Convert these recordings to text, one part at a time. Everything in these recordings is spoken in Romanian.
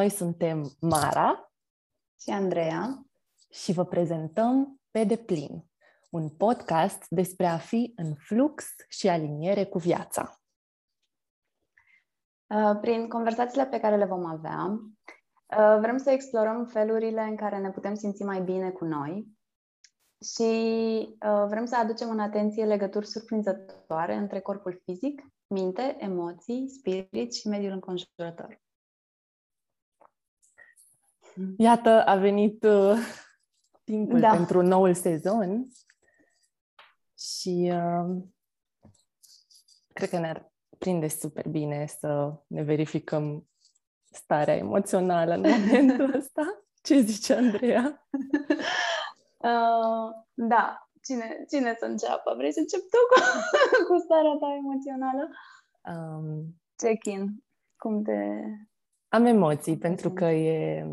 venit! Noi suntem Mara și Andreea și vă prezentăm Pe deplin, un podcast despre a fi în flux și aliniere cu viața. Uh, prin conversațiile pe care le vom avea, uh, vrem să explorăm felurile în care ne putem simți mai bine cu noi și uh, vrem să aducem în atenție legături surprinzătoare între corpul fizic, minte, emoții, spirit și mediul înconjurător. Iată, a venit uh, timpul da. pentru noul sezon și uh, cred că ne-ar prinde super bine să ne verificăm starea emoțională în momentul ăsta. Ce zice Andreea? Uh, da, cine, cine să înceapă? Vrei să încep tu cu, cu starea ta emoțională? Um, Check-in. Cum te... Am emoții, pentru că e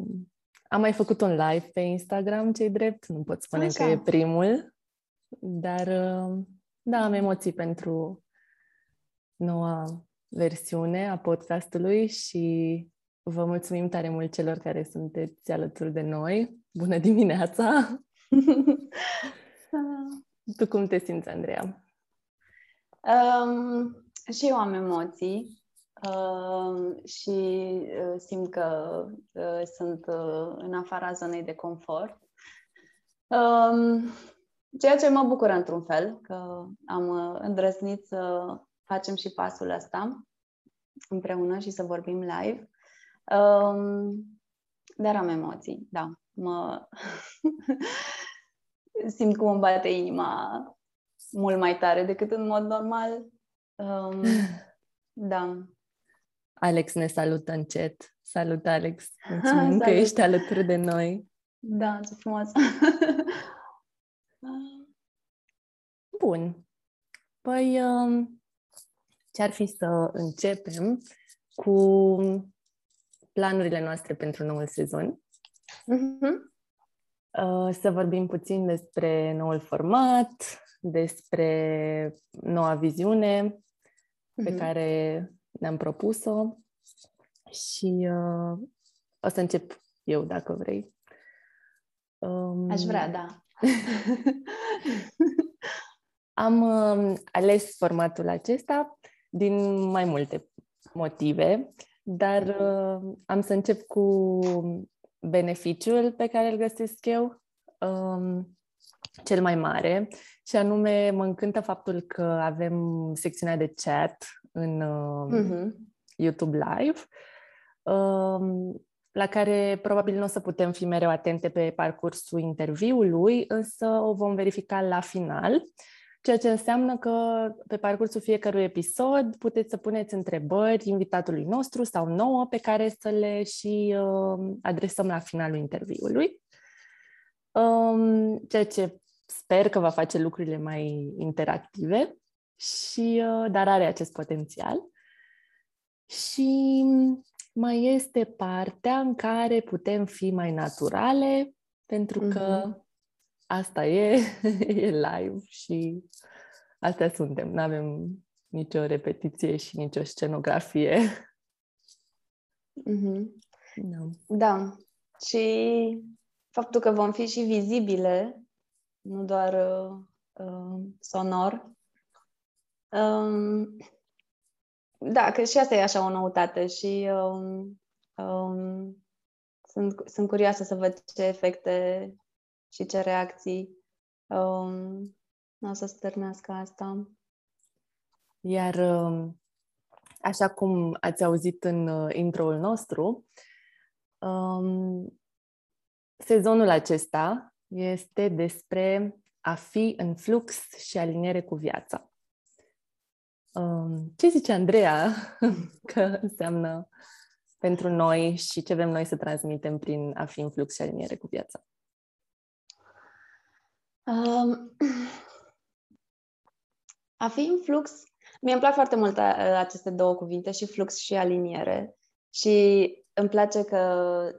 am mai făcut un live pe Instagram, cei drept, nu pot spune Așa. că e primul, dar uh, da, am emoții pentru noua versiune a podcastului și vă mulțumim tare mult celor care sunteți alături de noi. Bună dimineața! tu cum te simți, Andreea? Um, și eu am emoții. Uh, și uh, simt că uh, sunt uh, în afara zonei de confort. Uh, ceea ce mă bucură într-un fel, că am uh, îndrăznit să facem și pasul ăsta împreună și să vorbim live. Uh, dar am emoții, da. Mă simt cum îmi bate inima mult mai tare decât în mod normal. Um, da. Alex ne salută în chat. Salut, Alex! Mulțumim Salut. că ești alături de noi. Da, ce frumos! Bun. Păi, um, ce-ar fi să începem cu planurile noastre pentru noul sezon? Uh-huh. Să vorbim puțin despre noul format, despre noua viziune uh-huh. pe care ne-am propus-o și uh, o să încep eu, dacă vrei. Um, Aș vrea, da. am uh, ales formatul acesta din mai multe motive, dar uh, am să încep cu beneficiul pe care îl găsesc eu, um, cel mai mare, și anume mă încântă faptul că avem secțiunea de chat în uh, uh-huh. YouTube Live, uh, la care probabil nu o să putem fi mereu atente pe parcursul interviului, însă o vom verifica la final, ceea ce înseamnă că pe parcursul fiecărui episod puteți să puneți întrebări invitatului nostru sau nouă pe care să le și uh, adresăm la finalul interviului. Um, ceea ce sper că va face lucrurile mai interactive și, uh, dar are acest potențial. Și mai este partea în care putem fi mai naturale, pentru că mm-hmm. asta e, e live și astea suntem. Nu avem nicio repetiție și nicio scenografie. Mm-hmm. No. Da. Și faptul că vom fi și vizibile, nu doar uh, uh sonor, Um, da, că și asta e așa o noutate și um, um, sunt, sunt curioasă să văd ce efecte și ce reacții um, o să stârnească asta. Iar um, așa cum ați auzit în uh, intro-ul nostru, um, sezonul acesta este despre a fi în flux și aliniere cu viața. Um, ce zice Andreea că înseamnă pentru noi și ce vrem noi să transmitem prin a fi în flux și aliniere cu viața? Um, a fi în flux, mie îmi plac foarte mult uh, aceste două cuvinte, și flux și aliniere. Și îmi place că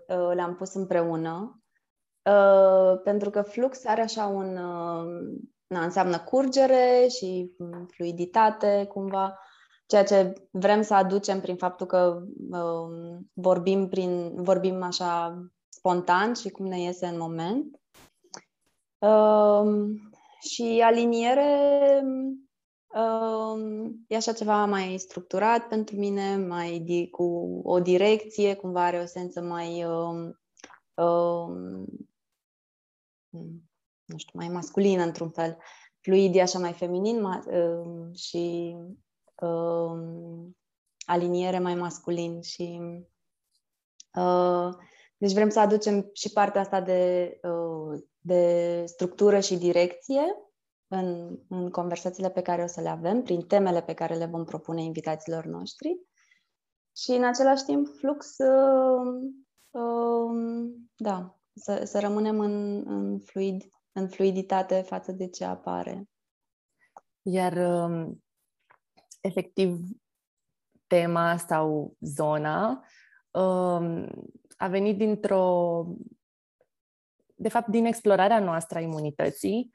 uh, le-am pus împreună, uh, pentru că flux are așa un, uh, na, înseamnă curgere și fluiditate, cumva. ceea ce vrem să aducem prin faptul că uh, vorbim, prin, vorbim așa spontan și cum ne iese în moment. Uh, și aliniere uh, e așa ceva mai structurat pentru mine, mai di- cu o direcție, cumva are o sență mai uh, uh, nu știu, mai masculină într-un fel. Fluid e așa mai feminin ma- uh, și uh, aliniere mai masculin și uh, deci vrem să aducem și partea asta de, uh, de structură și direcție în, în conversațiile pe care o să le avem, prin temele pe care le vom propune invitaților noștri și în același timp flux, uh, uh, da, să, să rămânem în, în, fluid, în fluiditate față de ce apare. Iar um, efectiv tema sau zona um, a venit dintr-o de fapt din explorarea noastră a imunității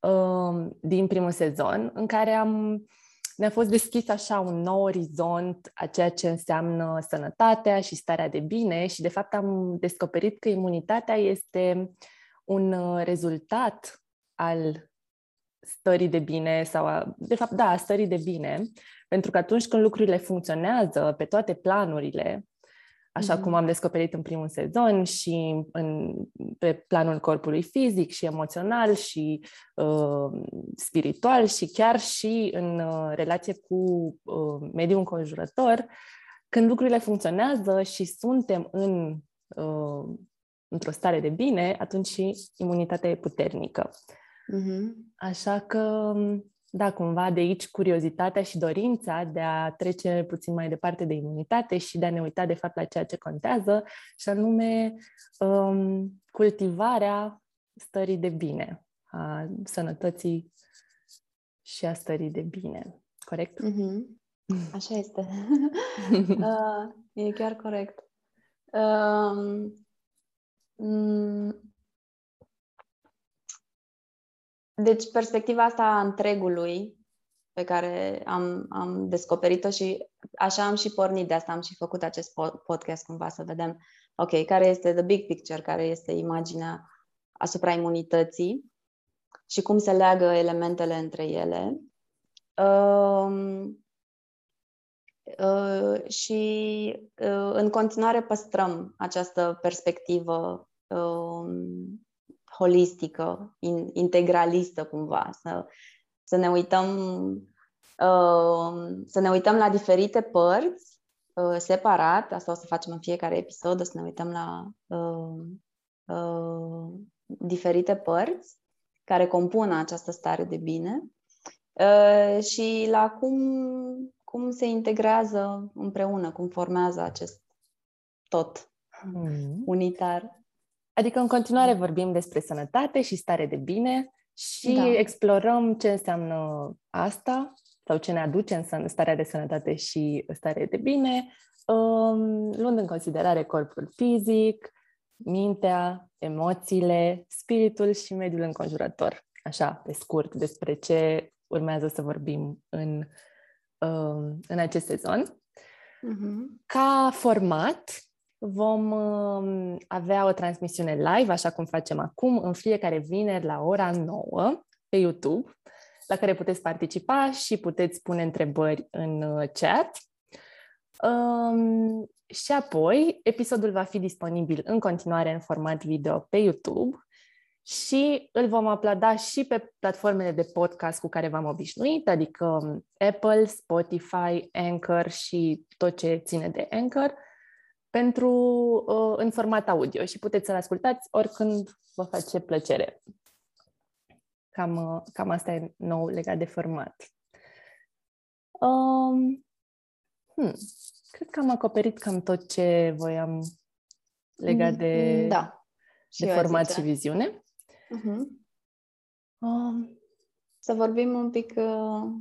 um, din primul sezon, în care am ne-a fost deschis așa un nou orizont a ceea ce înseamnă sănătatea și starea de bine și de fapt am descoperit că imunitatea este un uh, rezultat al stării de bine sau, a, de fapt, da, a stării de bine, pentru că atunci când lucrurile funcționează pe toate planurile, așa mm-hmm. cum am descoperit în primul sezon și în, pe planul corpului fizic și emoțional și uh, spiritual și chiar și în uh, relație cu uh, mediul înconjurător, când lucrurile funcționează și suntem în, uh, într-o stare de bine, atunci și imunitatea e puternică. Mm-hmm. Așa că, da, cumva de aici curiozitatea și dorința de a trece puțin mai departe de imunitate și de a ne uita de fapt la ceea ce contează, și anume um, cultivarea stării de bine, a sănătății și a stării de bine. Corect? Mm-hmm. Așa este. uh, e chiar corect. Uh, deci, perspectiva asta a întregului pe care am, am descoperit-o și așa am și pornit, de asta am și făcut acest podcast cumva să vedem, ok, care este the big picture, care este imaginea asupra imunității și cum se leagă elementele între ele. Um, uh, și uh, în continuare păstrăm această perspectivă uh, holistică, in, integralistă cumva, să, să ne uităm uh, să ne uităm la diferite părți uh, separat, asta o să facem în fiecare episod, o să ne uităm la uh, uh, diferite părți care compun această stare de bine uh, și la cum, cum se integrează împreună, cum formează acest tot mm. unitar. Adică în continuare vorbim despre sănătate și stare de bine și da. explorăm ce înseamnă asta sau ce ne aduce în starea de sănătate și stare de bine, um, luând în considerare corpul fizic, mintea, emoțiile, spiritul și mediul înconjurător. Așa, pe scurt, despre ce urmează să vorbim în, um, în acest sezon. Uh-huh. Ca format, Vom um, avea o transmisiune live, așa cum facem acum, în fiecare vineri la ora 9 pe YouTube, la care puteți participa și puteți pune întrebări în uh, chat. Um, și apoi, episodul va fi disponibil în continuare în format video pe YouTube și îl vom aplada și pe platformele de podcast cu care v-am obișnuit, adică um, Apple, Spotify, Anchor și tot ce ține de Anchor pentru uh, în format audio și puteți să-l ascultați oricând vă face plăcere. Cam, uh, cam asta e nou legat de format. Um, hmm, cred că am acoperit cam tot ce voiam legat mm, de, da. de format și viziune. Uh-huh. Um, să vorbim un pic uh,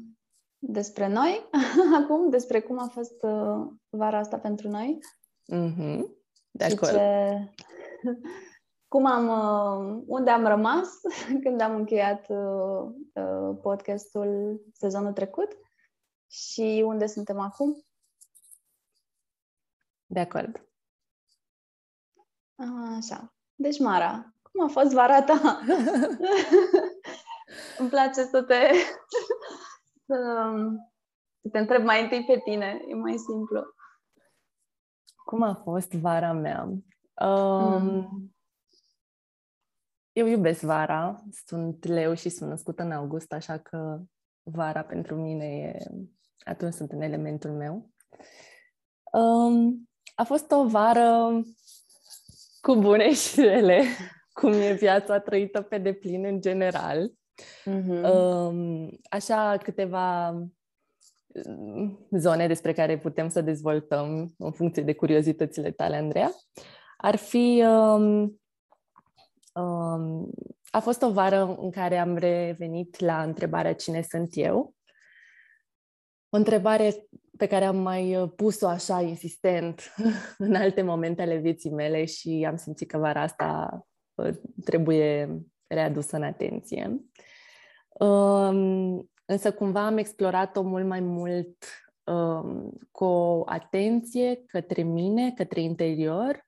despre noi acum, despre cum a fost uh, vara asta pentru noi. Mm-hmm. De acord. Ce... Cum am, uh, unde am rămas când am încheiat uh, uh, podcastul sezonul trecut Și unde suntem acum? De acord. Așa. Deci, Mara, cum a fost vara ta? Îmi place să te, să, să te întreb mai întâi pe tine. E mai simplu. Cum a fost vara mea? Um, mm. Eu iubesc vara. Sunt leu și sunt născută în august, așa că vara pentru mine e... Atunci sunt în elementul meu. Um, a fost o vară cu bune și rele, cum e viața trăită pe deplin în general. Mm-hmm. Așa câteva mm, zone despre care putem să dezvoltăm în funcție de curiozitățile tale, Andreea, ar fi... Um, um, a fost o vară în care am revenit la întrebarea cine sunt eu. O întrebare pe care am mai uh, pus-o așa insistent în alte momente ale vieții mele și am simțit că vara asta uh, trebuie readusă în atenție. Um, însă cumva am explorat-o mult mai mult um, cu o atenție către mine, către interior,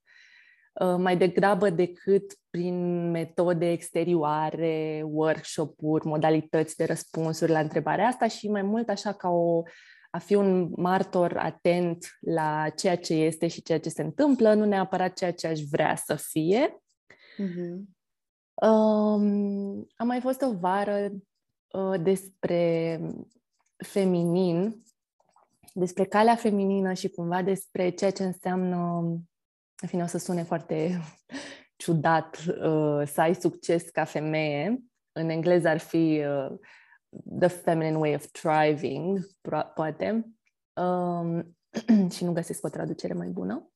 uh, mai degrabă decât prin metode exterioare, workshop-uri, modalități de răspunsuri la întrebarea asta și mai mult așa ca o a fi un martor atent la ceea ce este și ceea ce se întâmplă, nu neapărat ceea ce aș vrea să fie. Mm-hmm. Um, a mai fost o vară uh, despre feminin, despre calea feminină și cumva despre ceea ce înseamnă, în fine, o să sune foarte ciudat, uh, să ai succes ca femeie. În engleză ar fi uh, The Feminine Way of Thriving, poate, um, și nu găsesc o traducere mai bună.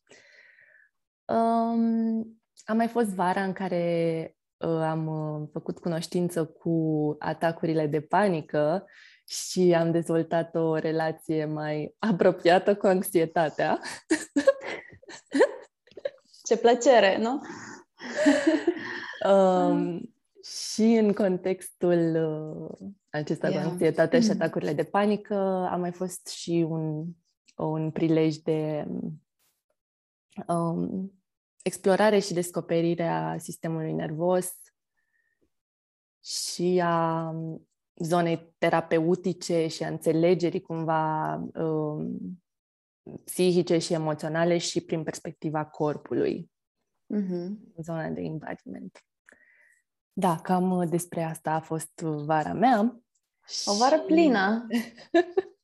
Um, am mai fost vara în care uh, am uh, făcut cunoștință cu atacurile de panică și am dezvoltat o relație mai apropiată cu anxietatea. Ce plăcere, nu? um, și în contextul uh, acesta yeah. de anxietate și atacurile de panică a mai fost și un, un prilej de um, explorare și descoperire a sistemului nervos și a zonei terapeutice și a înțelegerii cumva um, psihice și emoționale și prin perspectiva corpului. Mm-hmm. Zona de embodiment. Da, cam uh, despre asta a fost uh, vara mea. O vară plină.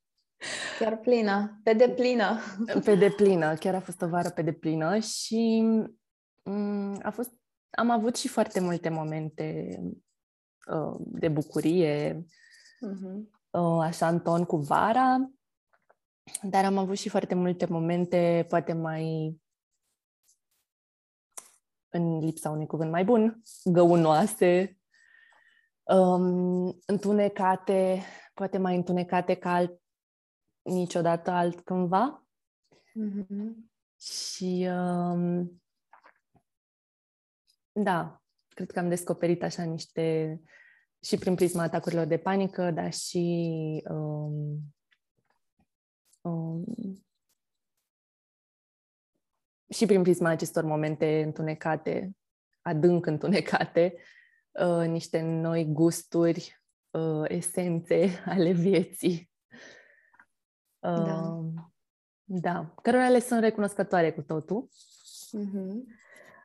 Chiar plină, pe deplină. Pe deplină, chiar a fost o vară pe deplină și mm, a fost, am avut și foarte multe momente uh, de bucurie, uh-huh. uh, așa în ton cu vara, dar am avut și foarte multe momente poate mai în lipsa unui cuvânt mai bun, găunoase, um, întunecate, poate mai întunecate ca alt, niciodată altcândva. Mm-hmm. Și um, da, cred că am descoperit așa niște, și prin prisma atacurilor de panică, dar și um, um, și prin prisma acestor momente întunecate, adânc întunecate, uh, niște noi gusturi, uh, esențe ale vieții. Uh, da. Da, cărora le sunt recunoscătoare cu totul. Mm-hmm.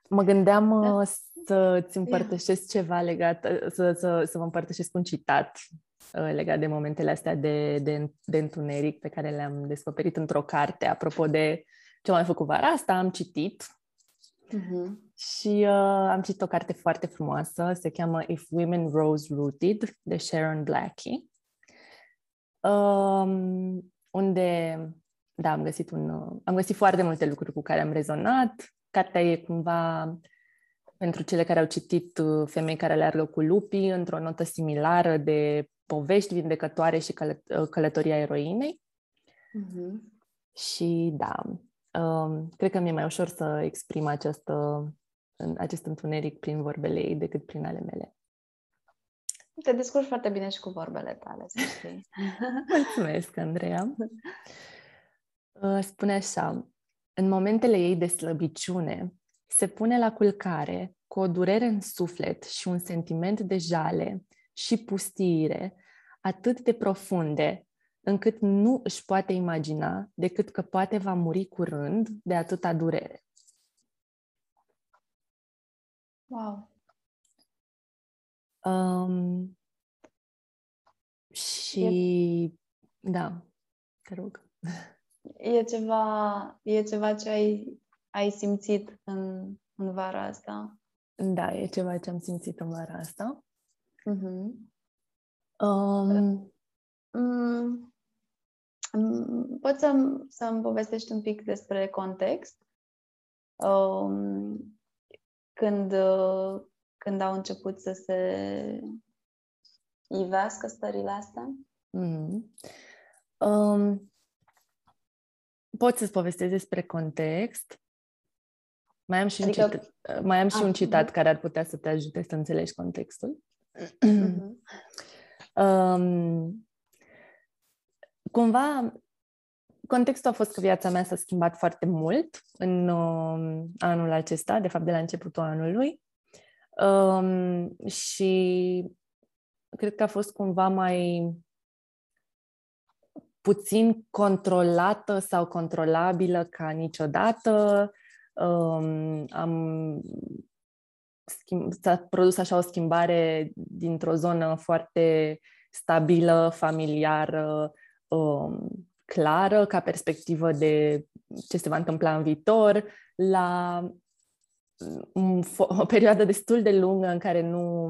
Mă gândeam da. Uh, să-ți împărtășesc ceva legat, uh, să, să, să vă împărtășesc un citat uh, legat de momentele astea de, de, de întuneric pe care le-am descoperit într-o carte, apropo de ce am mai făcut vara asta, am citit uh-huh. și uh, am citit o carte foarte frumoasă, se cheamă If Women Rose Rooted, de Sharon Blackie, um, unde, da, am găsit, un, uh, am găsit foarte multe lucruri cu care am rezonat. Cartea e cumva pentru cele care au citit uh, Femei care leargă cu lupii, într-o notă similară de povești vindecătoare și călă- uh, călătoria eroinei. Uh-huh. Și da, Um, cred că mi-e mai ușor să exprim această, acest întuneric prin vorbele ei decât prin ale mele. Te descurci foarte bine și cu vorbele tale, să știi. Mulțumesc, Andreea. Uh, spune așa, în momentele ei de slăbiciune, se pune la culcare cu o durere în suflet și un sentiment de jale și pustiire atât de profunde încât nu își poate imagina decât că poate va muri curând de atâta durere. Wow! Um, și e... da, te rog. E ceva, e ceva ce ai, ai simțit în, în vara asta? Da, e ceva ce am simțit în vara asta. Uh-huh. Um, um, poți să, să-mi povestești un pic despre context? Um, când, când au început să se ivească stările astea? Mm. Um, pot să-ți povestesc despre context. Mai am și, adică... un, citat, mai am și ah, un citat uh-huh. care ar putea să te ajute să înțelegi contextul. Uh-huh. um, cumva, contextul a fost că viața mea s-a schimbat foarte mult în uh, anul acesta, de fapt de la începutul anului. Um, și cred că a fost cumva mai puțin controlată sau controlabilă ca niciodată. Um, am schimb, s-a produs așa o schimbare dintr-o zonă foarte stabilă, familiară, um, clară, ca perspectivă de ce se va întâmpla în viitor, la um, o perioadă destul de lungă în care nu,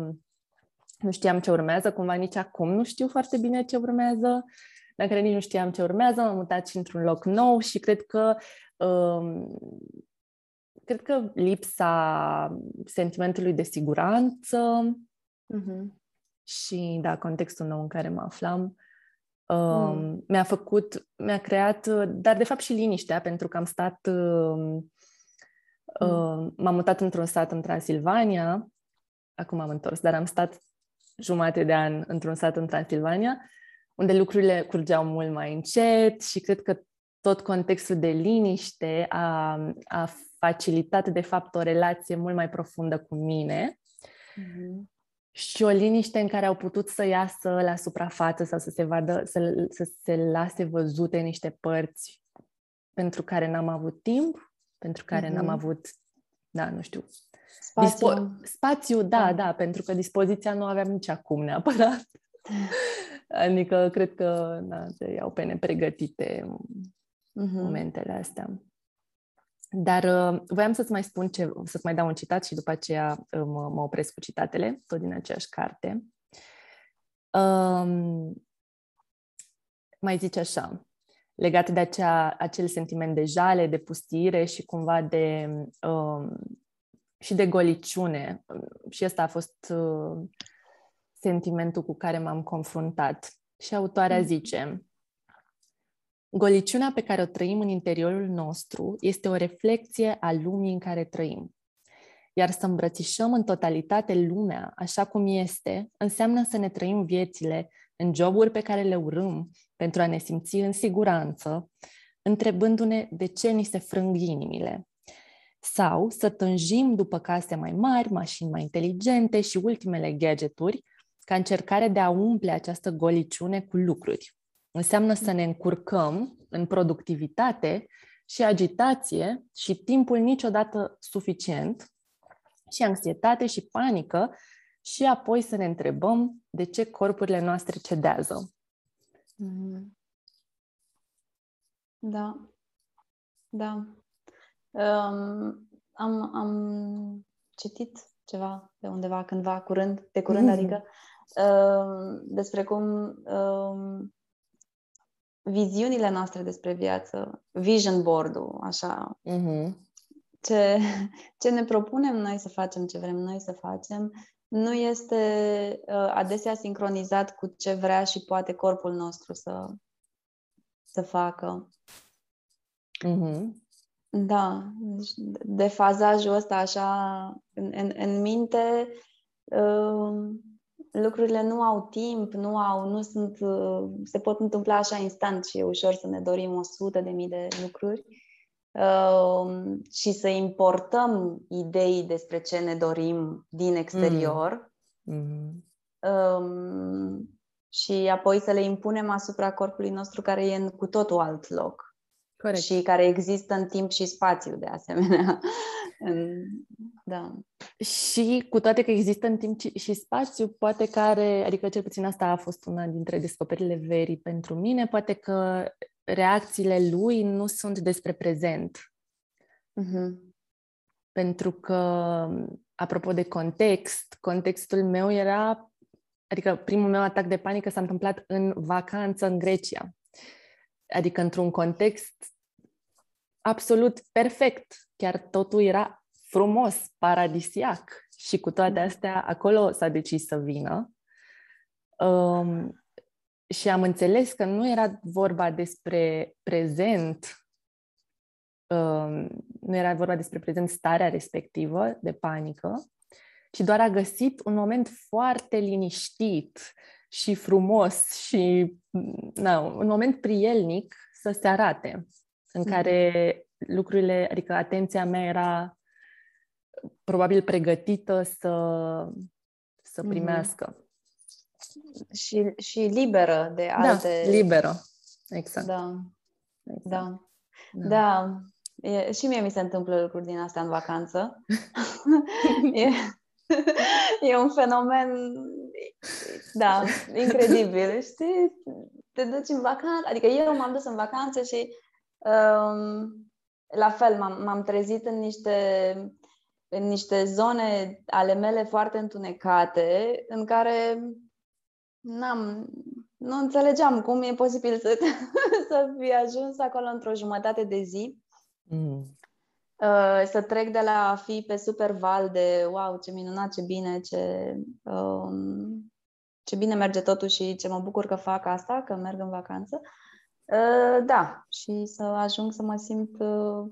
nu știam ce urmează, cumva nici acum nu știu foarte bine ce urmează, la care nici nu știam ce urmează, m-am mutat și într-un loc nou și cred că um, cred că lipsa sentimentului de siguranță uh-huh. și, da, contextul nou în care mă aflam uh, mm. mi-a făcut, mi-a creat, dar de fapt și liniștea, pentru că am stat, uh, uh, m-am mutat într-un sat în Transilvania, acum am întors, dar am stat jumate de an într-un sat în Transilvania, unde lucrurile curgeau mult mai încet și cred că tot contextul de liniște a, a facilitat, de fapt, o relație mult mai profundă cu mine. Mm-hmm. și o liniște în care au putut să iasă la suprafață sau să se vadă, să, să se lase văzute niște părți pentru care n-am avut timp, pentru care mm-hmm. n-am avut, da, nu știu, Spațiu. Dispo- spațiu, da, da, da, pentru că dispoziția nu aveam nici acum neapărat. adică cred că da, se iau pe nepregătite mm-hmm. momentele astea. Dar uh, voiam să-ți mai spun ce, să-ți mai dau un citat și după aceea uh, mă, mă opresc cu citatele, tot din aceeași carte. Um, mai zice așa, legat de acea, acel sentiment de jale, de pustire și cumva de um, și de goliciune. Și ăsta a fost uh, sentimentul cu care m-am confruntat. Și autoarea mm. zice, Goliciunea pe care o trăim în interiorul nostru este o reflecție a lumii în care trăim. Iar să îmbrățișăm în totalitate lumea așa cum este, înseamnă să ne trăim viețile în joburi pe care le urâm pentru a ne simți în siguranță, întrebându-ne de ce ni se frâng inimile. Sau să tânjim după case mai mari, mașini mai inteligente și ultimele gadgeturi, ca încercare de a umple această goliciune cu lucruri. Înseamnă să ne încurcăm în productivitate și agitație și timpul niciodată suficient și anxietate și panică și apoi să ne întrebăm de ce corpurile noastre cedează. Mm-hmm. Da. Da. Um, am, am citit ceva de undeva, cândva, curând, de curând, mm-hmm. adică, um, despre cum um, viziunile noastre despre viață, vision board-ul, așa, uh-huh. ce, ce ne propunem noi să facem, ce vrem noi să facem, nu este uh, adesea sincronizat cu ce vrea și poate corpul nostru să, să facă. Uh-huh. Da, deci de fazajul ăsta așa în, în, în minte uh, lucrurile nu au timp, nu au, nu sunt, uh, se pot întâmpla așa instant și e ușor să ne dorim o sută de mii de lucruri uh, și să importăm idei despre ce ne dorim din exterior mm. uh, și apoi să le impunem asupra corpului nostru care e în cu totul alt loc. Corect. Și care există în timp și spațiu, de asemenea. da. Și cu toate că există în timp și spațiu, poate că are, adică cel puțin asta a fost una dintre descoperirile verii pentru mine, poate că reacțiile lui nu sunt despre prezent. Uh-huh. Pentru că, apropo de context, contextul meu era, adică primul meu atac de panică s-a întâmplat în vacanță în Grecia adică într-un context absolut perfect. Chiar totul era frumos, paradisiac. Și cu toate mm. astea, acolo s-a decis să vină. Um, și am înțeles că nu era vorba despre prezent, um, nu era vorba despre prezent starea respectivă de panică, ci doar a găsit un moment foarte liniștit și frumos și na, un moment prielnic să se arate, în mm. care lucrurile, adică atenția mea era probabil pregătită să, să mm-hmm. primească. Mm. Și, și liberă de da, alte... Da, liberă. Exact. Da. Exact. Da. Da. da. E, și mie mi se întâmplă lucruri din astea în vacanță. e, e un fenomen, da, incredibil, știi? Te duci în vacanță, adică eu m-am dus în vacanță și um, la fel m-am, m-am trezit în niște, în niște zone ale mele foarte întunecate, în care n-am, nu înțelegeam cum e posibil să, să fi ajuns acolo într-o jumătate de zi. Mm. Uh, să trec de la a fi pe super val de wow, ce minunat, ce bine, ce, um, ce bine merge totul și ce mă bucur că fac asta, că merg în vacanță. Uh, da, și să ajung să mă simt, uh,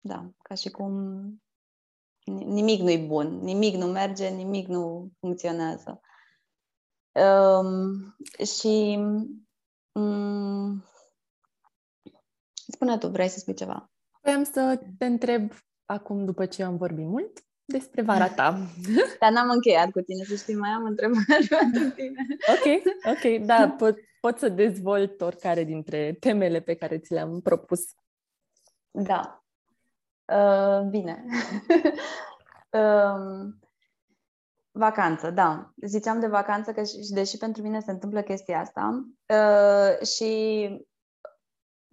da, ca și cum nimic nu-i bun, nimic nu merge, nimic nu funcționează. Um, și um, spune tu, vrei să spui ceva? Vreau să te întreb acum, după ce am vorbit mult, despre vara ta. Dar n-am încheiat cu tine, să știi, mai am întrebări pentru tine. Ok, ok, da, pot, pot să dezvolt oricare dintre temele pe care ți le-am propus. Da. Uh, bine. uh, vacanță, da. Ziceam de vacanță că și deși pentru mine se întâmplă chestia asta uh, și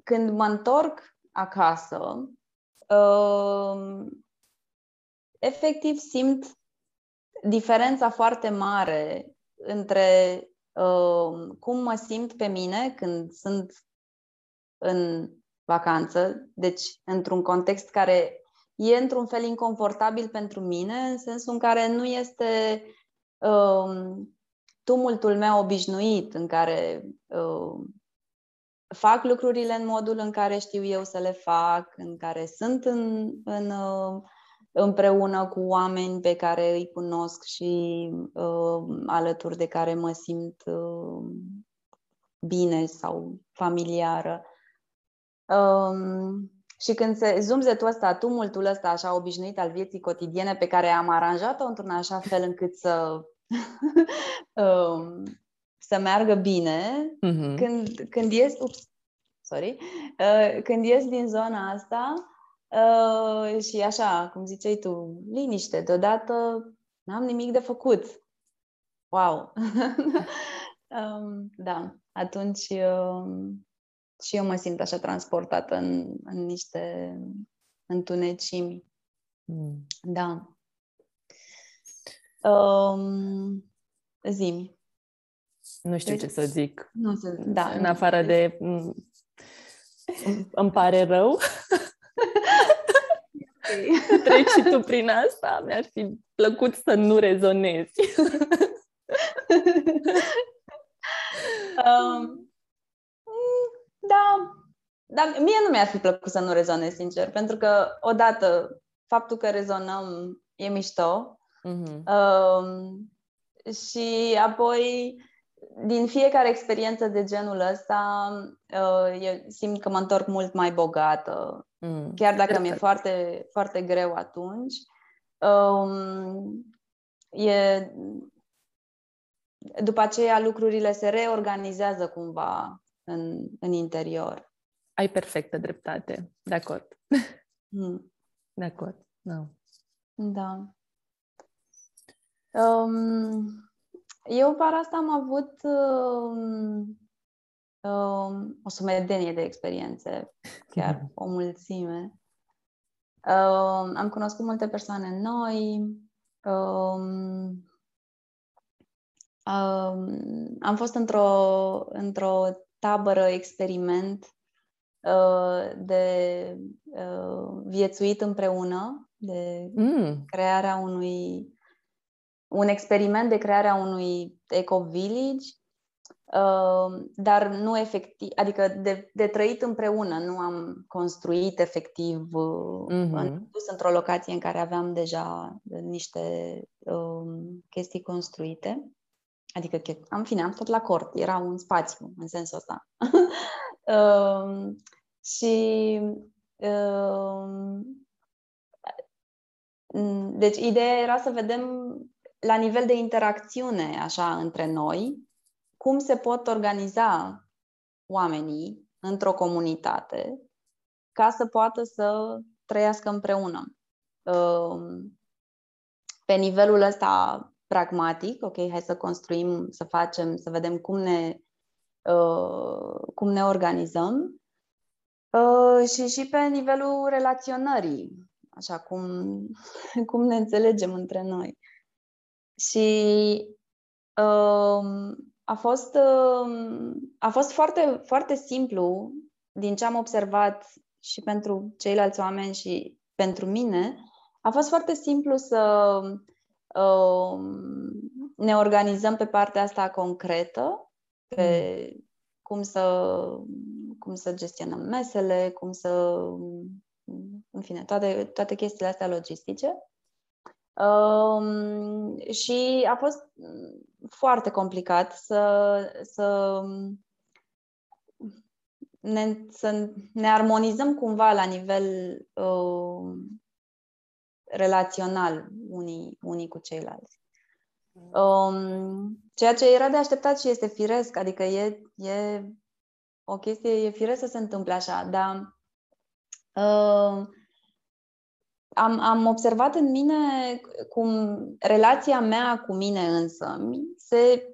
când mă întorc acasă, uh, efectiv simt diferența foarte mare între uh, cum mă simt pe mine când sunt în vacanță, deci într-un context care e într-un fel inconfortabil pentru mine, în sensul în care nu este uh, tumultul meu obișnuit, în care uh, fac lucrurile în modul în care știu eu să le fac, în care sunt în, în, uh, împreună cu oameni pe care îi cunosc și uh, alături de care mă simt uh, bine sau familiară. Um, și când se zumzetul ăsta, tumultul ăsta așa obișnuit al vieții cotidiene pe care am aranjat-o într-un așa fel încât să um, să meargă bine, uh-huh. când, când ies, ups, sorry, uh, când ies din zona asta uh, și așa, cum ziceai tu, liniște, deodată n-am nimic de făcut. Wow! um, da, atunci uh, și eu mă simt așa transportată în, în niște întunecimi. Mm. Da. Um, zimi. Nu știu deci, ce să zic. Nu să, da, în afară de îmi pare rău. Treci și tu prin asta, mi-ar fi plăcut să nu rezonezi. um, da, dar mie nu mi-ar fi plăcut să nu rezonez, sincer, pentru că, odată, faptul că rezonăm e mișto. Uh-huh. Um, și apoi, din fiecare experiență de genul ăsta, uh, eu simt că mă întorc mult mai bogată. Mm, chiar dacă mi-e foarte, foarte greu atunci. Um, e, după aceea lucrurile se reorganizează cumva în, în interior. Ai perfectă dreptate. De acord. Mm. De acord. No. Da. Um, eu para asta am avut um, um, o sumedenie de experiențe, chiar o mulțime. Um, am cunoscut multe persoane noi. Um, um, am fost într-o, într-o tabără experiment uh, de uh, viețuit împreună, de mm. crearea unui un experiment de crearea unui eco-village, uh, dar nu efectiv, adică de, de trăit împreună, nu am construit efectiv, uh, mm-hmm. am dus într-o locație în care aveam deja niște uh, chestii construite. Adică, am fine, am tot la cort, era un spațiu în sensul ăsta. uh, și uh, deci, ideea era să vedem la nivel de interacțiune, așa, între noi, cum se pot organiza oamenii într-o comunitate ca să poată să trăiască împreună. Um, pe nivelul ăsta pragmatic, ok, hai să construim, să facem, să vedem cum ne, uh, cum ne organizăm uh, și și pe nivelul relaționării, așa cum, cum ne înțelegem între noi. Și um, a fost, um, a fost foarte, foarte simplu din ce am observat și pentru ceilalți oameni și pentru mine, a fost foarte simplu să um, ne organizăm pe partea asta concretă, pe mm. cum, să, cum să gestionăm mesele, cum să, în fine, toate, toate chestiile astea logistice. Um, și a fost foarte complicat să, să, ne, să ne armonizăm cumva la nivel uh, relațional unii, unii cu ceilalți. Um, ceea ce era de așteptat și este firesc, adică e, e o chestie, e firesc să se întâmple așa, dar uh, am, am observat în mine cum relația mea cu mine însă se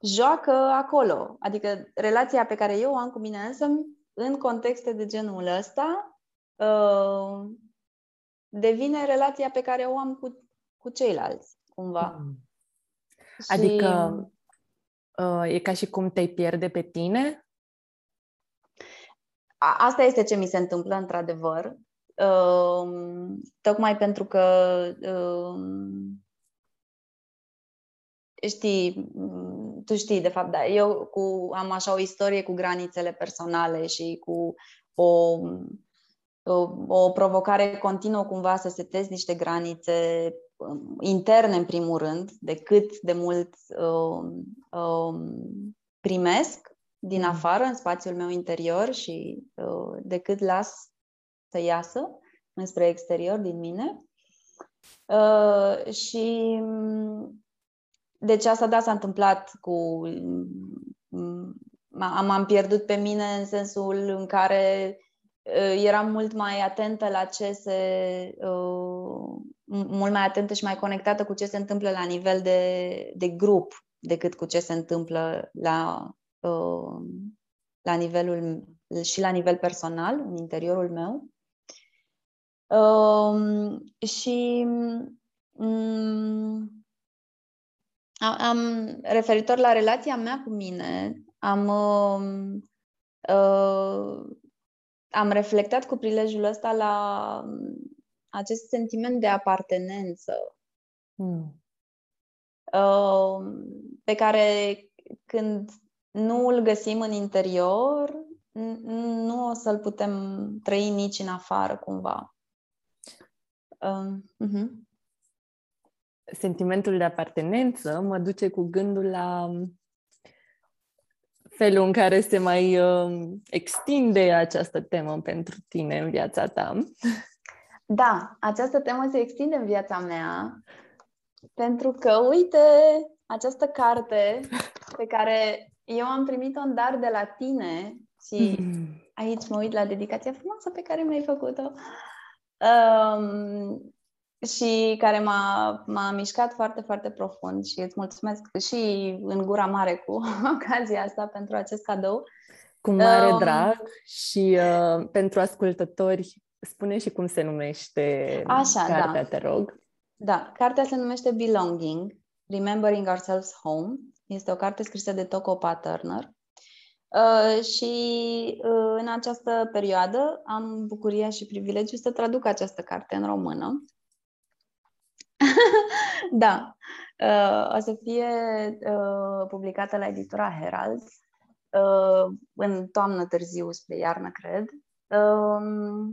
joacă acolo. Adică relația pe care eu o am cu mine însă în contexte de genul ăsta uh, devine relația pe care o am cu, cu ceilalți, cumva. Mm. Adică și... uh, e ca și cum te pierde pe tine? A, asta este ce mi se întâmplă, într-adevăr. Um, tocmai pentru că um, știi, tu știi, de fapt, da, eu cu, am așa o istorie cu granițele personale și cu o, o, o provocare continuă cumva să setezi niște granițe um, interne, în primul rând, de cât de mult um, um, primesc din mm. afară, în spațiul meu interior și uh, de cât las să iasă înspre exterior din mine. Uh, și deci asta da s-a întâmplat cu am, am pierdut pe mine în sensul în care uh, eram mult mai atentă la ce se uh, mult mai atentă și mai conectată cu ce se întâmplă la nivel de, de grup decât cu ce se întâmplă la, uh, la nivelul și la nivel personal, în interiorul meu. Um, și um, am, referitor la relația mea cu mine, am, uh, uh, am reflectat cu prilejul ăsta la acest sentiment de apartenență hmm. uh, pe care când nu îl găsim în interior, nu o să-l putem trăi nici în afară cumva. Uh, uh-huh. sentimentul de apartenență mă duce cu gândul la felul în care se mai uh, extinde această temă pentru tine în viața ta. Da, această temă se extinde în viața mea pentru că, uite, această carte pe care eu am primit-o în dar de la tine și aici mă uit la dedicația frumoasă pe care mi-ai făcut-o um, și care m-a, m-a mișcat foarte, foarte profund și îți mulțumesc și în gura mare cu ocazia asta pentru acest cadou. Cu mare um, drag și uh, pentru ascultători, spune și cum se numește Așa, cartea, da. te rog. Da, cartea se numește Belonging, Remembering Ourselves Home. Este o carte scrisă de Toko Turner. Uh, și uh, în această perioadă am bucuria și privilegiu să traduc această carte în română. Da, uh, o să fie uh, publicată la editura Herald uh, în toamnă târziu spre iarnă, cred. Uh,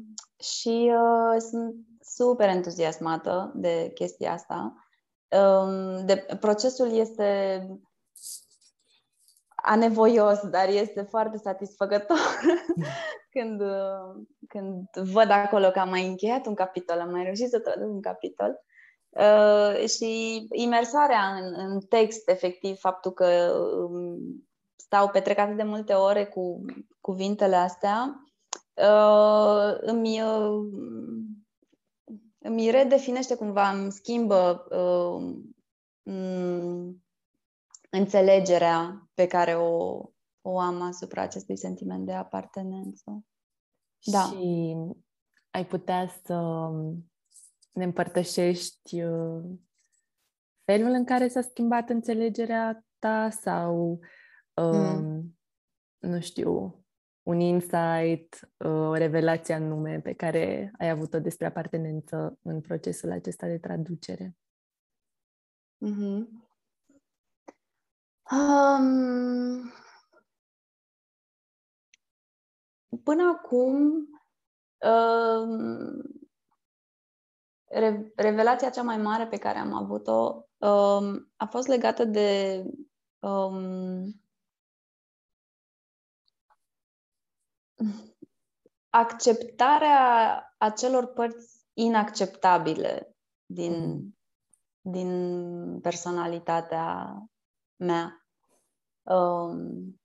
și uh, sunt super entuziasmată de chestia asta. Um, de, procesul este anevoios, dar este foarte satisfăcător când, când văd acolo că am mai încheiat un capitol, am mai reușit să traduc un capitol. Uh, și imersarea în, în text, efectiv, faptul că um, stau, petrec atât de multe ore cu cuvintele astea, uh, îmi, uh, îmi redefinește cumva, îmi schimbă uh, înțelegerea pe care o, o am asupra acestui sentiment de apartenență. Da. Și ai putea să ne împărtășești uh, felul în care s-a schimbat înțelegerea ta sau, um, mm. nu știu, un insight, uh, o revelație anume pe care ai avut-o despre apartenență în procesul acesta de traducere? Mm-hmm. Um, până acum, um, re- revelația cea mai mare pe care am avut-o um, a fost legată de um, acceptarea acelor părți inacceptabile din, mm. din personalitatea mea. Um,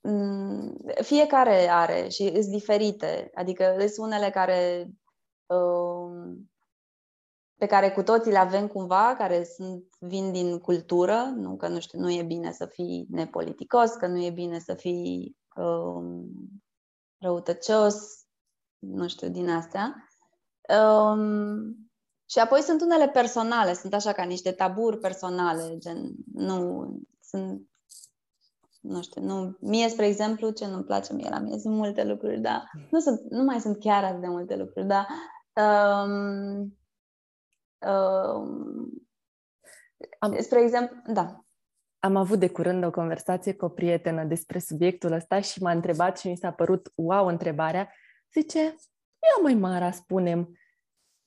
mm, fiecare are și sunt diferite. Adică sunt unele care um, pe care cu toții le avem cumva, care sunt, vin din cultură, nu că nu știu, nu e bine să fii nepoliticos, că nu e bine să fii um, răutăcios, nu știu, din astea. Um, și apoi sunt unele personale, sunt așa ca niște taburi personale, gen, nu, sunt, nu știu, nu, mie, spre exemplu, ce nu-mi place mie la mie, sunt multe lucruri, dar nu, sunt, nu mai sunt chiar atât de multe lucruri, dar um, um, am, spre exemplu, da. Am avut de curând o conversație cu o prietenă despre subiectul ăsta și m-a întrebat și mi s-a părut wow întrebarea. Zice, ia mai Mara, spunem,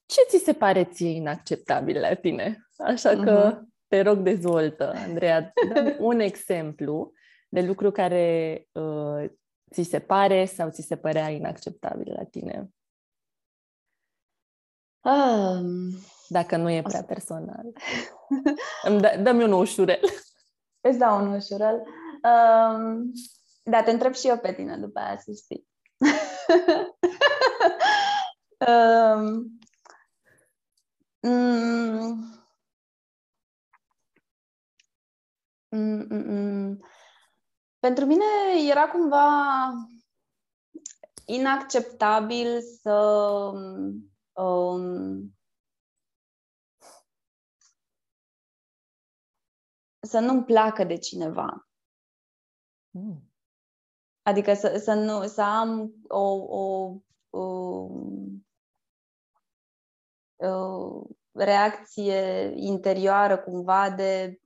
ce ți se pare ție inacceptabil la tine? Așa că uh-huh. te rog, dezvoltă, Andreea, un exemplu de lucru care uh, ți se pare sau ți se părea inacceptabil la tine. Um, Dacă nu e prea să... personal. Îmi dă, dă-mi un ușurel. Îți dau un ușurel. Um, da, te întreb și eu pe tine după aia să știi. um, Mm. Mm, mm, mm. Pentru mine era cumva inacceptabil să um, să nu-mi placă de cineva. Mm. Adică să, să, nu, să am o, o, o uh, reacție interioară cumva de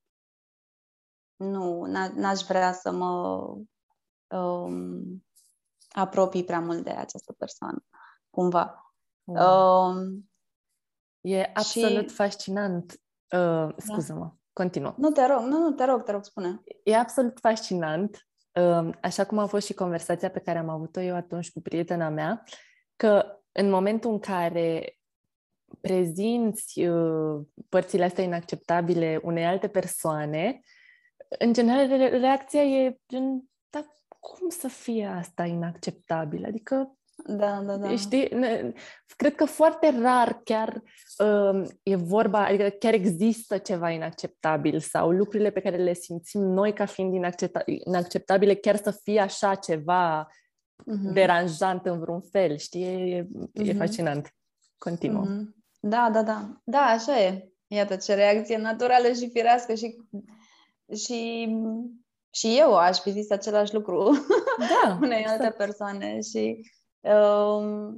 nu, n-aș vrea să mă um, apropii prea mult de această persoană, cumva. Mm. Um, E absolut și... fascinant. Uh, scuză-mă, da. continuă. Nu, te rog, nu, nu, te rog, te rog, spune. E absolut fascinant, uh, așa cum a fost și conversația pe care am avut-o eu atunci cu prietena mea, că în momentul în care prezinți uh, părțile astea inacceptabile unei alte persoane, în general reacția e gen, dar cum să fie asta inacceptabil? Adică da, da, da. Știi? Cred că foarte rar chiar uh, e vorba, adică chiar există ceva inacceptabil sau lucrurile pe care le simțim noi ca fiind inaccepta- inacceptabile chiar să fie așa ceva uh-huh. deranjant în vreun fel, știi? E, uh-huh. e mhm. fascinant. Continuă. Uh-huh. Da, da, da. Da, așa e. Iată ce reacție naturală și firească și, și, și eu aș fi zis același lucru da, unei exact. alte persoane și uh,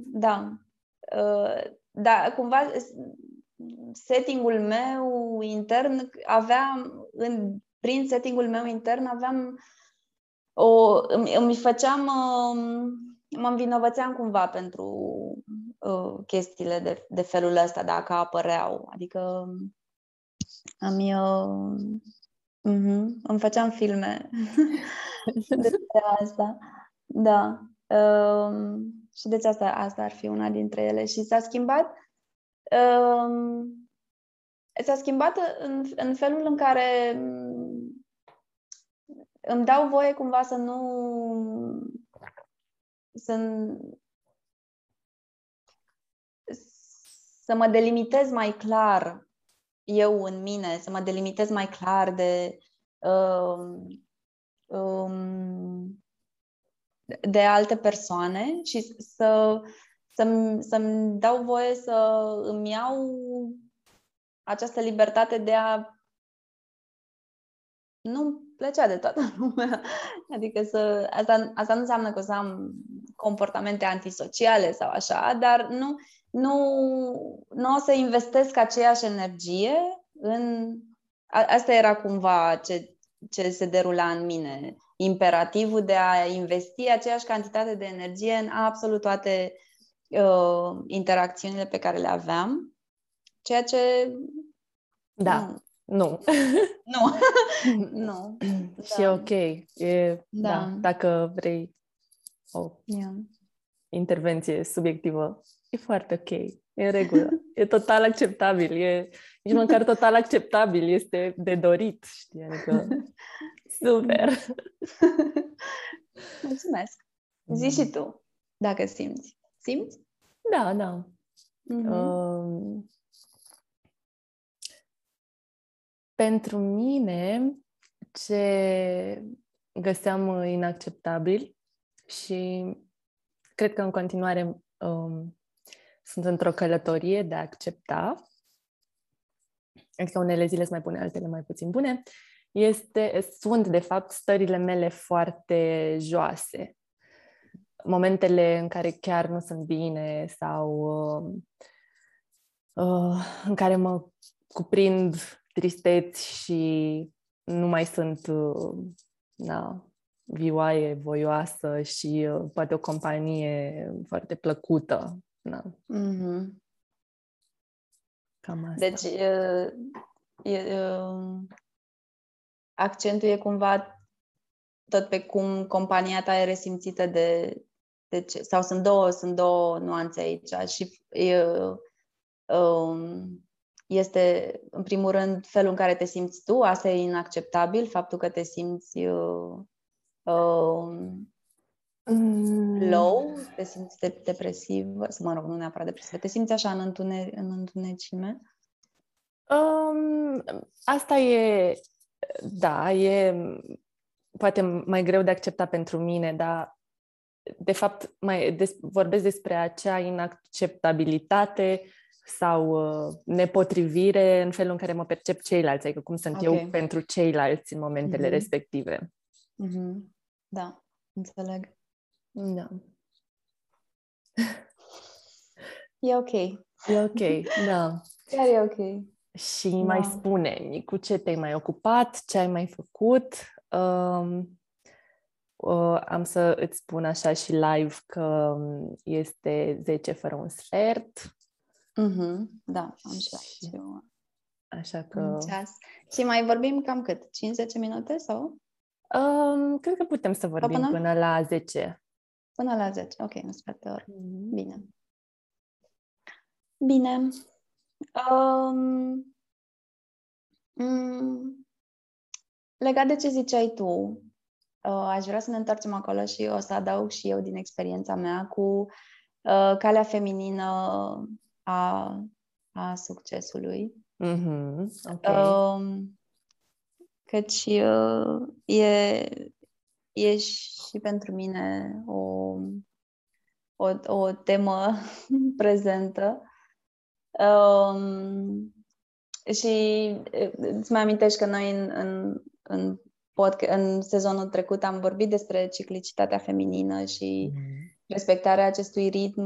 da. Uh, da, cumva settingul meu intern aveam, în, prin settingul meu intern aveam o, îmi, îmi făceam, uh, mă învinovățeam cumva pentru uh, chestiile de, de felul ăsta, dacă apăreau. Adică am eu... Uh-huh, îmi făceam filme despre asta. Da. Uh, și deci asta, asta ar fi una dintre ele. Și s-a schimbat uh, s-a schimbat în, în felul în care îmi dau voie cumva să nu să, să mă delimitez mai clar eu în mine, să mă delimitez mai clar de uh, um, de alte persoane și să, să-mi, să-mi dau voie să îmi iau această libertate de a nu plăcea de toată lumea. Adică să, asta, asta nu înseamnă că o să am comportamente antisociale sau așa, dar nu, nu, nu o să investesc aceeași energie în... A, asta era cumva ce, ce se derula în mine. Imperativul de a investi aceeași cantitate de energie în absolut toate uh, interacțiunile pe care le aveam, ceea ce da. Nu, nu. Nu. nu. Și da. e ok. E, da. da. Dacă vrei o yeah. intervenție subiectivă, e foarte ok. E în regulă. E total acceptabil. E nici măcar total acceptabil. Este de dorit, știi? Adică, super. Mulțumesc. Zi și tu, dacă simți. Simți? Da, da. Mm-hmm. Uh, pentru mine, ce găseam inacceptabil și cred că în continuare um, sunt într-o călătorie de a accepta, adică unele zile sunt mai bune, altele mai puțin bune, este, sunt, de fapt, stările mele foarte joase. Momentele în care chiar nu sunt bine sau uh, uh, în care mă cuprind tristeți și nu mai sunt uh, na, vioaie, voioasă și uh, poate o companie foarte plăcută. Na. Mm-hmm. Cam asta. Deci, uh, e, uh, accentul e cumva tot pe cum compania ta e resimțită de, de ce, sau sunt două, sunt două nuanțe aici și uh, um, este, în primul rând, felul în care te simți tu. Asta e inacceptabil, faptul că te simți uh, uh, mm. low, te simți de- depresiv, să mă rog, nu neapărat depresiv, te simți așa în, întune- în întunecime? Um, asta e, da, e poate mai greu de acceptat pentru mine, dar de fapt mai des, vorbesc despre acea inacceptabilitate sau uh, nepotrivire în felul în care mă percep ceilalți, adică cum sunt okay. eu pentru ceilalți în momentele mm-hmm. respective. Mm-hmm. Da, înțeleg. Da. E ok. E ok, da. Chiar e ok. Și da. mai spune cu ce te-ai mai ocupat, ce ai mai făcut. Um, uh, am să îți spun așa și live că este 10 fără un sfert Mm-hmm. Da, am și aici. Așa că... ceas. Și mai vorbim cam cât? 5-10 minute sau? Um, cred că putem să vorbim până? până la 10. Până la 10, ok, un sfert de oră. Mm-hmm. Bine. Bine. Um, mm, legat de ce ziceai tu, uh, aș vrea să ne întoarcem acolo și o să adaug și eu din experiența mea cu uh, calea feminină a, a succesului. Mm-hmm. Okay. Um, căci uh, e, e și pentru mine o, o, o temă prezentă. Um, și îți mai amintești că noi în, în, în, podcast, în sezonul trecut am vorbit despre ciclicitatea feminină și mm-hmm. respectarea acestui ritm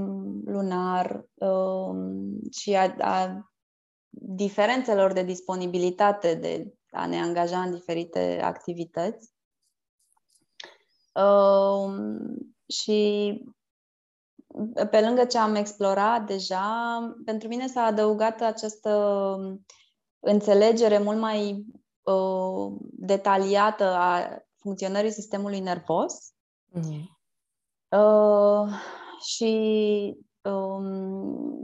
lunar um, și a, a diferențelor de disponibilitate de a ne angaja în diferite activități. Um, și pe lângă ce am explorat deja, pentru mine s-a adăugat această înțelegere mult mai uh, detaliată a funcționării sistemului nervos. Mm. Uh, și um,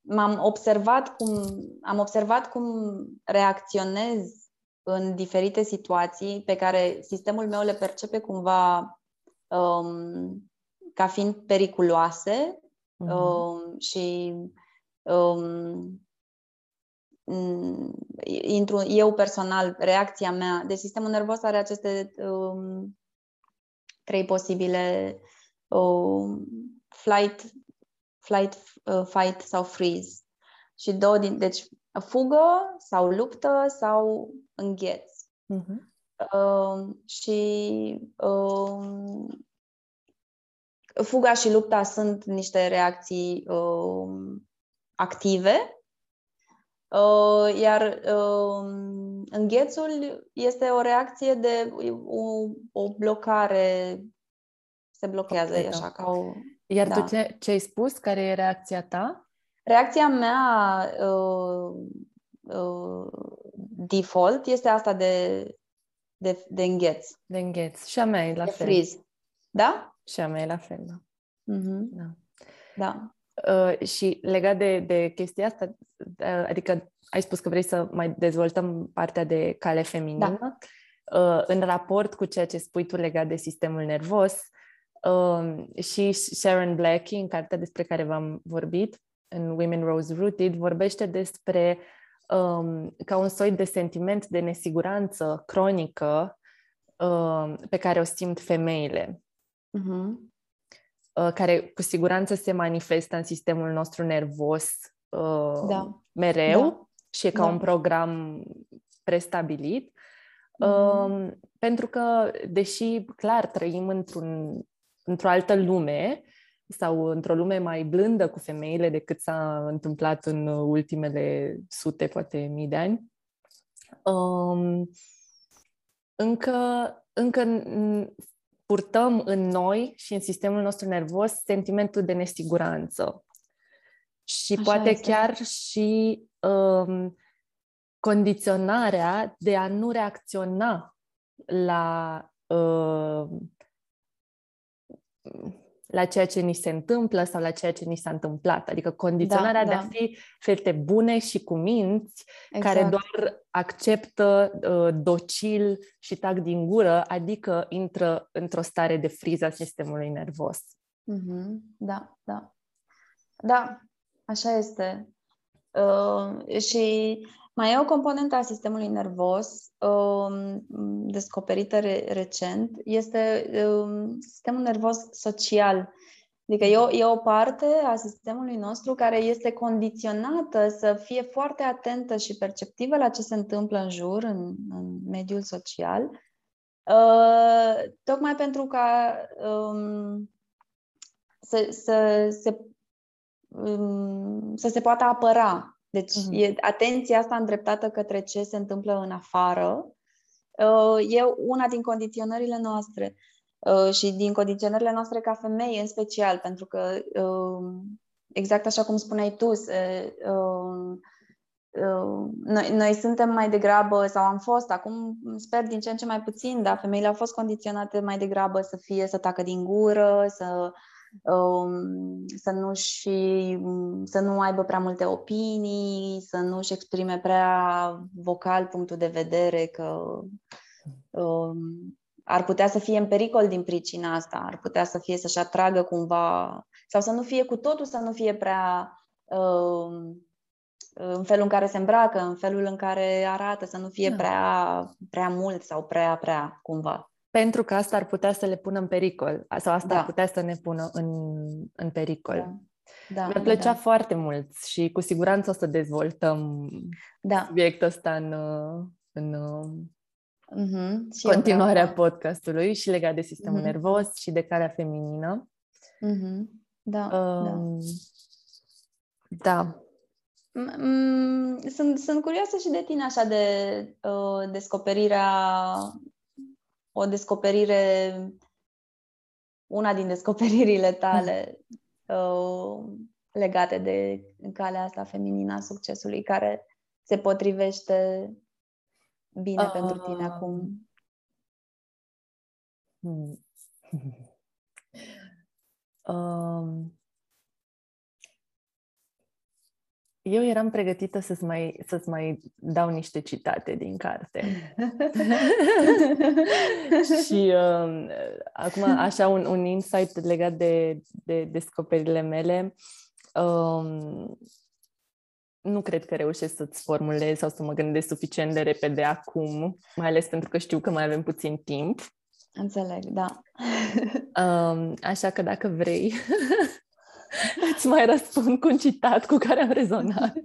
m-am observat cum am observat cum reacționez în diferite situații pe care sistemul meu le percepe cumva um, ca fiind periculoase uh-huh. um, și um, intru eu personal, reacția mea, de sistemul nervos are aceste um, trei posibile um, flight, flight, uh, fight sau freeze. Și două din, deci fugă sau luptă sau îngheț. Uh-huh. Uh, și uh, fuga și lupta sunt niște reacții uh, active, uh, iar uh, înghețul este o reacție de o, o blocare, se blochează, okay, așa ca o... Iar da. tu ce, ce ai spus? Care e reacția ta? Reacția mea uh, uh, default este asta de, de, de îngheț. De îngheț. Și a mea e la de fel. Freeze. Da? Și a mea e la fel, da. Mm-hmm. Da. da. Uh, și legat de, de chestia asta, uh, adică ai spus că vrei să mai dezvoltăm partea de cale feminină, da. uh, în raport cu ceea ce spui tu legat de sistemul nervos, uh, și Sharon Blackie, în cartea despre care v-am vorbit, în Women Rose Rooted, vorbește despre um, ca un soi de sentiment de nesiguranță cronică um, pe care o simt femeile. Uh-huh. Uh, care cu siguranță se manifestă în sistemul nostru nervos uh, da. mereu da. și e ca da. un program prestabilit. Mm. Uh, pentru că, deși, clar, trăim într-un, într-o altă lume sau într-o lume mai blândă cu femeile decât s-a întâmplat în ultimele sute, poate mii de ani, um, încă, încă purtăm în noi și în sistemul nostru nervos sentimentul de nesiguranță. Și Așa poate este. chiar și um, condiționarea de a nu reacționa la uh, la ceea ce ni se întâmplă sau la ceea ce ni s-a întâmplat. Adică condiționarea da, de da. a fi fete bune și cu minți, exact. care doar acceptă uh, docil și tac din gură, adică intră într-o stare de friză a sistemului nervos. Mm-hmm. Da, da. Da, așa este. Uh, și mai e o componentă a sistemului nervos um, descoperită re- recent, este um, sistemul nervos social. Adică e o, e o parte a sistemului nostru care este condiționată să fie foarte atentă și perceptivă la ce se întâmplă în jur, în, în mediul social, uh, tocmai pentru ca um, să, să, să, um, să se poată apăra deci uh-huh. e atenția asta îndreptată către ce se întâmplă în afară uh, e una din condiționările noastre uh, și din condiționările noastre ca femei în special, pentru că uh, exact așa cum spuneai tu, se, uh, uh, noi, noi suntem mai degrabă, sau am fost, acum sper din ce în ce mai puțin, dar femeile au fost condiționate mai degrabă să fie, să tacă din gură, să Um, să nu și să nu aibă prea multe opinii, să nu își exprime prea vocal punctul de vedere că um, ar putea să fie în pericol din pricina asta, ar putea să fie să-și atragă cumva sau să nu fie cu totul, să nu fie prea um, în felul în care se îmbracă, în felul în care arată, să nu fie da. prea, prea mult sau prea, prea, cumva pentru că asta ar putea să le pună în pericol sau asta da. ar putea să ne pună în, în pericol. Da. Da, Mi-a plăcea da. foarte mult și cu siguranță o să dezvoltăm da. subiectul ăsta în, în uh-huh. continuarea da. podcastului și legat de sistemul uh-huh. nervos și de calea feminină. Uh-huh. Da, uh, da. da. Sunt, sunt curioasă și de tine așa de uh, descoperirea o descoperire, una din descoperirile tale uh, legate de calea asta feminină a succesului, care se potrivește bine uh, pentru tine acum? Hmm. um, eu eram pregătită să-ți mai, să-ți mai dau niște citate din carte. și uh, acum, așa, un, un insight legat de, de descoperirile mele. Um, nu cred că reușesc să-ți formulez sau să mă gândesc suficient de repede acum, mai ales pentru că știu că mai avem puțin timp. Înțeleg, da. Um, așa că dacă vrei, Îți mai răspund cu un citat cu care am rezonat.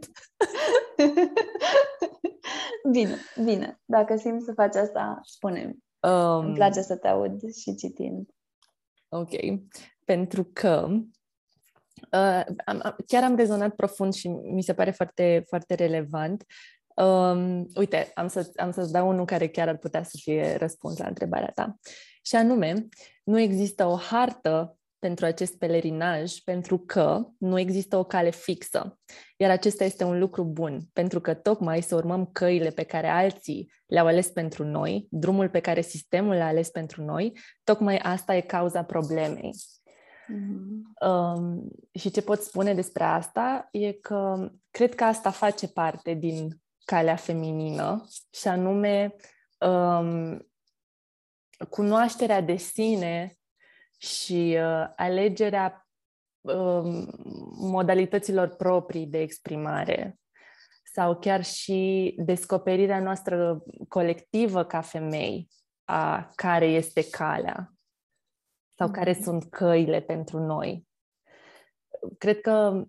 bine, bine. Dacă simți să faci asta, spune-mi. Um, Îmi place să te aud și citind. Ok. Pentru că uh, am, chiar am rezonat profund și mi se pare foarte, foarte relevant. Um, uite, am, să, am să-ți dau unul care chiar ar putea să fie răspuns la întrebarea ta. Și anume, nu există o hartă pentru acest pelerinaj pentru că nu există o cale fixă. Iar acesta este un lucru bun, pentru că tocmai să urmăm căile pe care alții le-au ales pentru noi, drumul pe care sistemul l-a ales pentru noi, tocmai asta e cauza problemei. Mm-hmm. Um, și ce pot spune despre asta e că cred că asta face parte din calea feminină și anume um, cunoașterea de sine și uh, alegerea uh, modalităților proprii de exprimare sau chiar și descoperirea noastră colectivă ca femei a care este calea sau care mm-hmm. sunt căile pentru noi. Cred că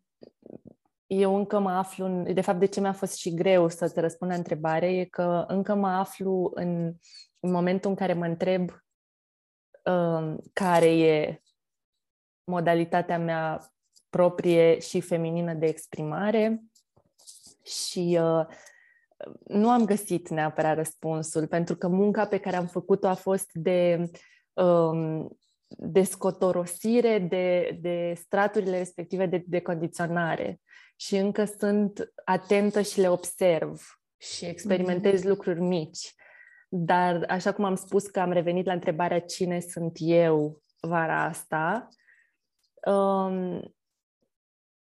eu încă mă aflu, în, de fapt de ce mi-a fost și greu să-ți răspund la întrebare e că încă mă aflu în, în momentul în care mă întreb Um, care e modalitatea mea proprie și feminină de exprimare și uh, nu am găsit neapărat răspunsul, pentru că munca pe care am făcut-o a fost de um, descotorosire de, de straturile respective de, de condiționare și încă sunt atentă și le observ și experimentez mm-hmm. lucruri mici. Dar, așa cum am spus că am revenit la întrebarea cine sunt eu vara asta, um,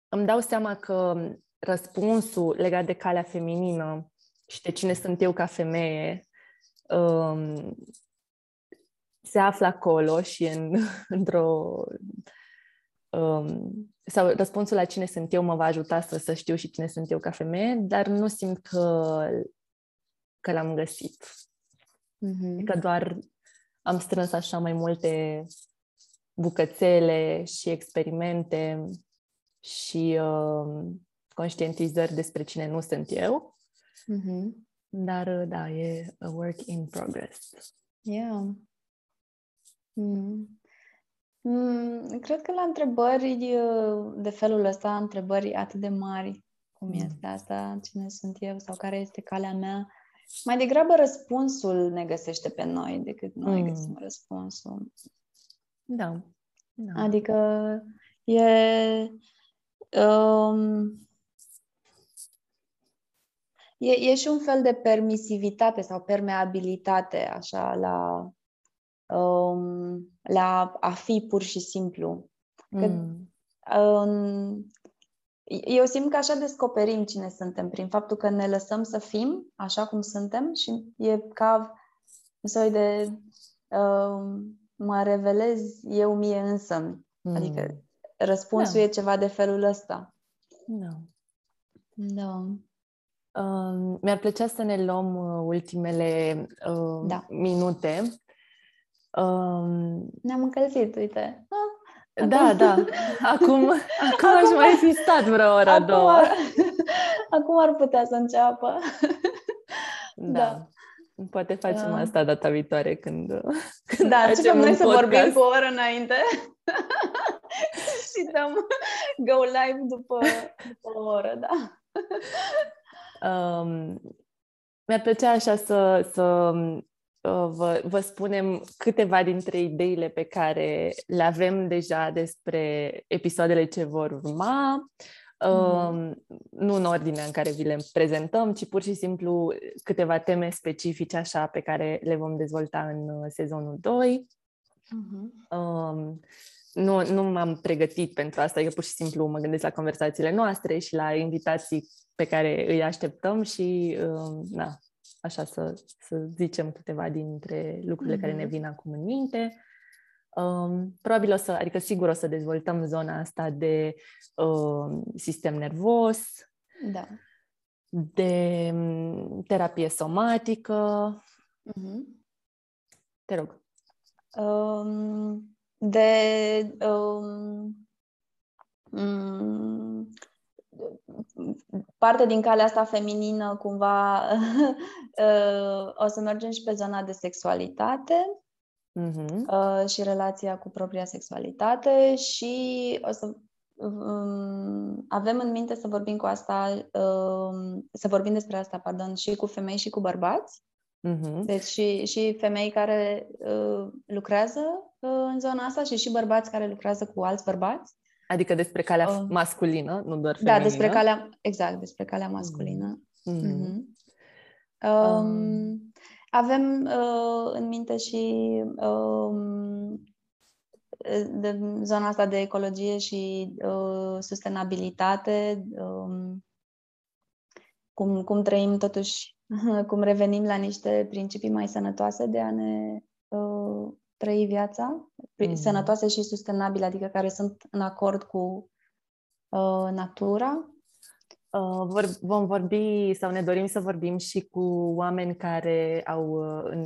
îmi dau seama că răspunsul legat de calea feminină și de cine sunt eu ca femeie um, se află acolo și în, într-o. Um, sau răspunsul la cine sunt eu mă va ajuta să, să știu și cine sunt eu ca femeie, dar nu simt că, că l-am găsit. Mm-hmm. Că doar am strâns așa mai multe bucățele și experimente și uh, conștientizări despre cine nu sunt eu. Mm-hmm. Dar, da, e a work in progress. Yeah. Mm. Mm, cred că la întrebări de felul ăsta, întrebări atât de mari, cum mm. este asta, cine sunt eu sau care este calea mea, mai degrabă răspunsul ne găsește pe noi decât noi mm. găsim răspunsul. Da. da. Adică e, Um, e, e și un fel de permisivitate sau permeabilitate, așa, la, um, la a fi pur și simplu. Că, mm. um, eu simt că așa descoperim cine suntem, prin faptul că ne lăsăm să fim așa cum suntem și e ca un soi de uh, mă revelez eu mie însă. Mm. Adică răspunsul da. e ceva de felul ăsta. Da. Da. Uh, mi-ar plăcea să ne luăm uh, ultimele uh, da. minute. Uh, Ne-am încălzit, uite. Ah, da, da. Acum, acum aș mai fi stat vreo oră, acum, două. Ar, acum ar putea să înceapă. Da. da. Poate facem uh. asta data viitoare când, când Da, începem noi să vorbim cu o oră înainte și dăm go live după, după o oră, da. Um, mi-ar plăcea așa să, să Uh, vă, vă spunem câteva dintre ideile pe care le avem deja despre episoadele ce vor urma. Mm. Nu în ordinea în care vi le prezentăm, ci pur și simplu câteva teme specifice așa pe care le vom dezvolta în uh, sezonul 2. Mm-hmm. Um, nu, nu m-am pregătit pentru asta, eu pur și simplu mă gândesc la conversațiile noastre și la invitații pe care îi așteptăm și um, na, așa să, să zicem câteva dintre lucrurile mm-hmm. care ne mhm. vin acum în minte. Um, probabil o să, adică sigur o să dezvoltăm zona asta de um, sistem nervos, da. de um, terapie somatică. Mm-hmm. Te rog. Um, de um, um, parte din calea asta feminină, cumva, uh, o să mergem și pe zona de sexualitate uh-huh. și relația cu propria sexualitate și o să um, avem în minte să vorbim cu asta, um, să vorbim despre asta, pardon, și cu femei și cu bărbați. Uh-huh. Deci și, și femei care uh, lucrează uh, în zona asta și și bărbați care lucrează cu alți bărbați. Adică despre calea uh, masculină, nu doar feminină. Da, despre calea, exact, despre calea masculină. Mm. Mm-hmm. Um, um, avem uh, în minte și um, de zona asta de ecologie și uh, sustenabilitate, um, cum, cum trăim totuși, cum revenim la niște principii mai sănătoase de a ne uh, trăi viața, mm-hmm. sănătoase și sustenabile, adică care sunt în acord cu uh, natura. Uh, vor, vom vorbi sau ne dorim să vorbim și cu oameni care au, uh, în,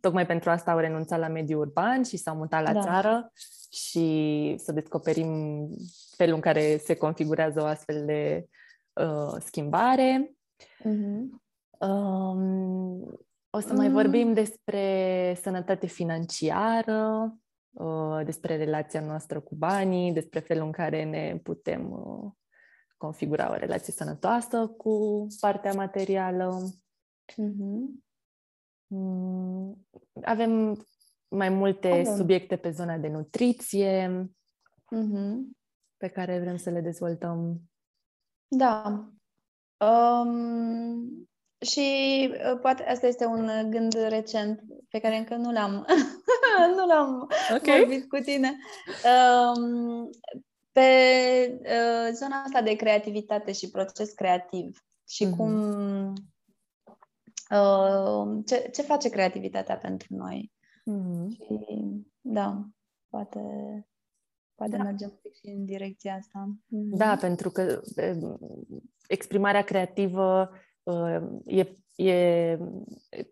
tocmai pentru asta au renunțat la mediul urban și s-au mutat la da. țară și să descoperim felul în care se configurează o astfel de uh, schimbare. Mm-hmm. Um, o să mai mm. vorbim despre sănătate financiară, uh, despre relația noastră cu banii, despre felul în care ne putem uh, configura o relație sănătoasă cu partea materială. Mm-hmm. Avem mai multe Avem. subiecte pe zona de nutriție mm-hmm. pe care vrem să le dezvoltăm. Da. Um, și uh, poate asta este un gând recent pe care încă nu l-am, nu l-am okay. vorbit cu tine. Um, pe uh, zona asta de creativitate și proces creativ și mm-hmm. cum uh, ce, ce face creativitatea pentru noi. Mm-hmm. Și da, poate poate da. mergem și în direcția asta. Mm-hmm. Da, pentru că exprimarea creativă e, e,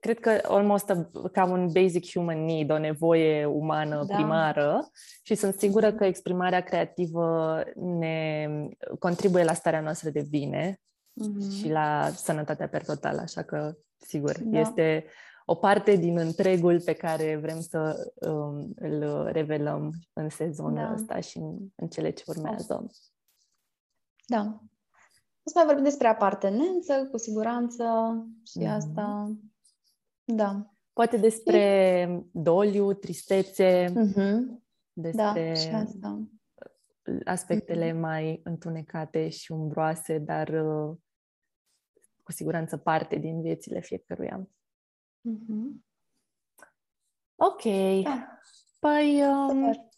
cred că almost a, ca un basic human need, o nevoie umană da. primară și sunt sigură că exprimarea creativă ne contribuie la starea noastră de bine mm-hmm. și la sănătatea per total, așa că, sigur, da. este o parte din întregul pe care vrem să um, îl revelăm în sezonul da. ăsta și în, în cele ce urmează. Da, o să mai vorbim despre apartenență, cu siguranță, și mm-hmm. asta. Da. Poate despre e... doliu, tristețe, mm-hmm. despre da, și asta. aspectele mm-hmm. mai întunecate și umbroase, dar uh, cu siguranță parte din viețile fiecăruia. Mm-hmm. Ok. Da. Păi, um,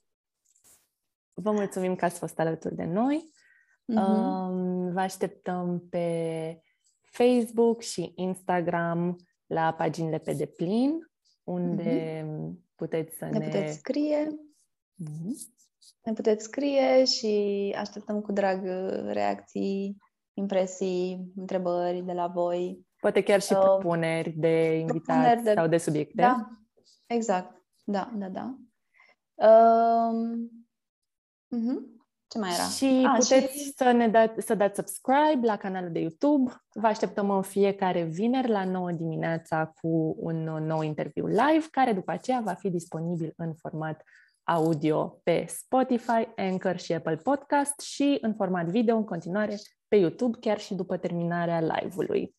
vă mulțumim că ați fost alături de noi. Mm-hmm. Um, vă așteptăm pe Facebook și Instagram la paginile pe deplin, unde mm-hmm. puteți să ne... Ne puteți scrie. Mm-hmm. Ne puteți scrie și așteptăm cu drag reacții, impresii, întrebări de la voi. Poate chiar și uh, propuneri de invitați propuneri de... sau de subiecte. Da, exact. Da, da, da. Uh, uh-huh. Ce mai era? Și A, puteți și... Să, ne da, să dați subscribe la canalul de YouTube. Vă așteptăm în fiecare vineri la 9 dimineața cu un nou interviu live, care după aceea va fi disponibil în format audio pe Spotify, Anchor și Apple Podcast și în format video în continuare pe YouTube, chiar și după terminarea live-ului.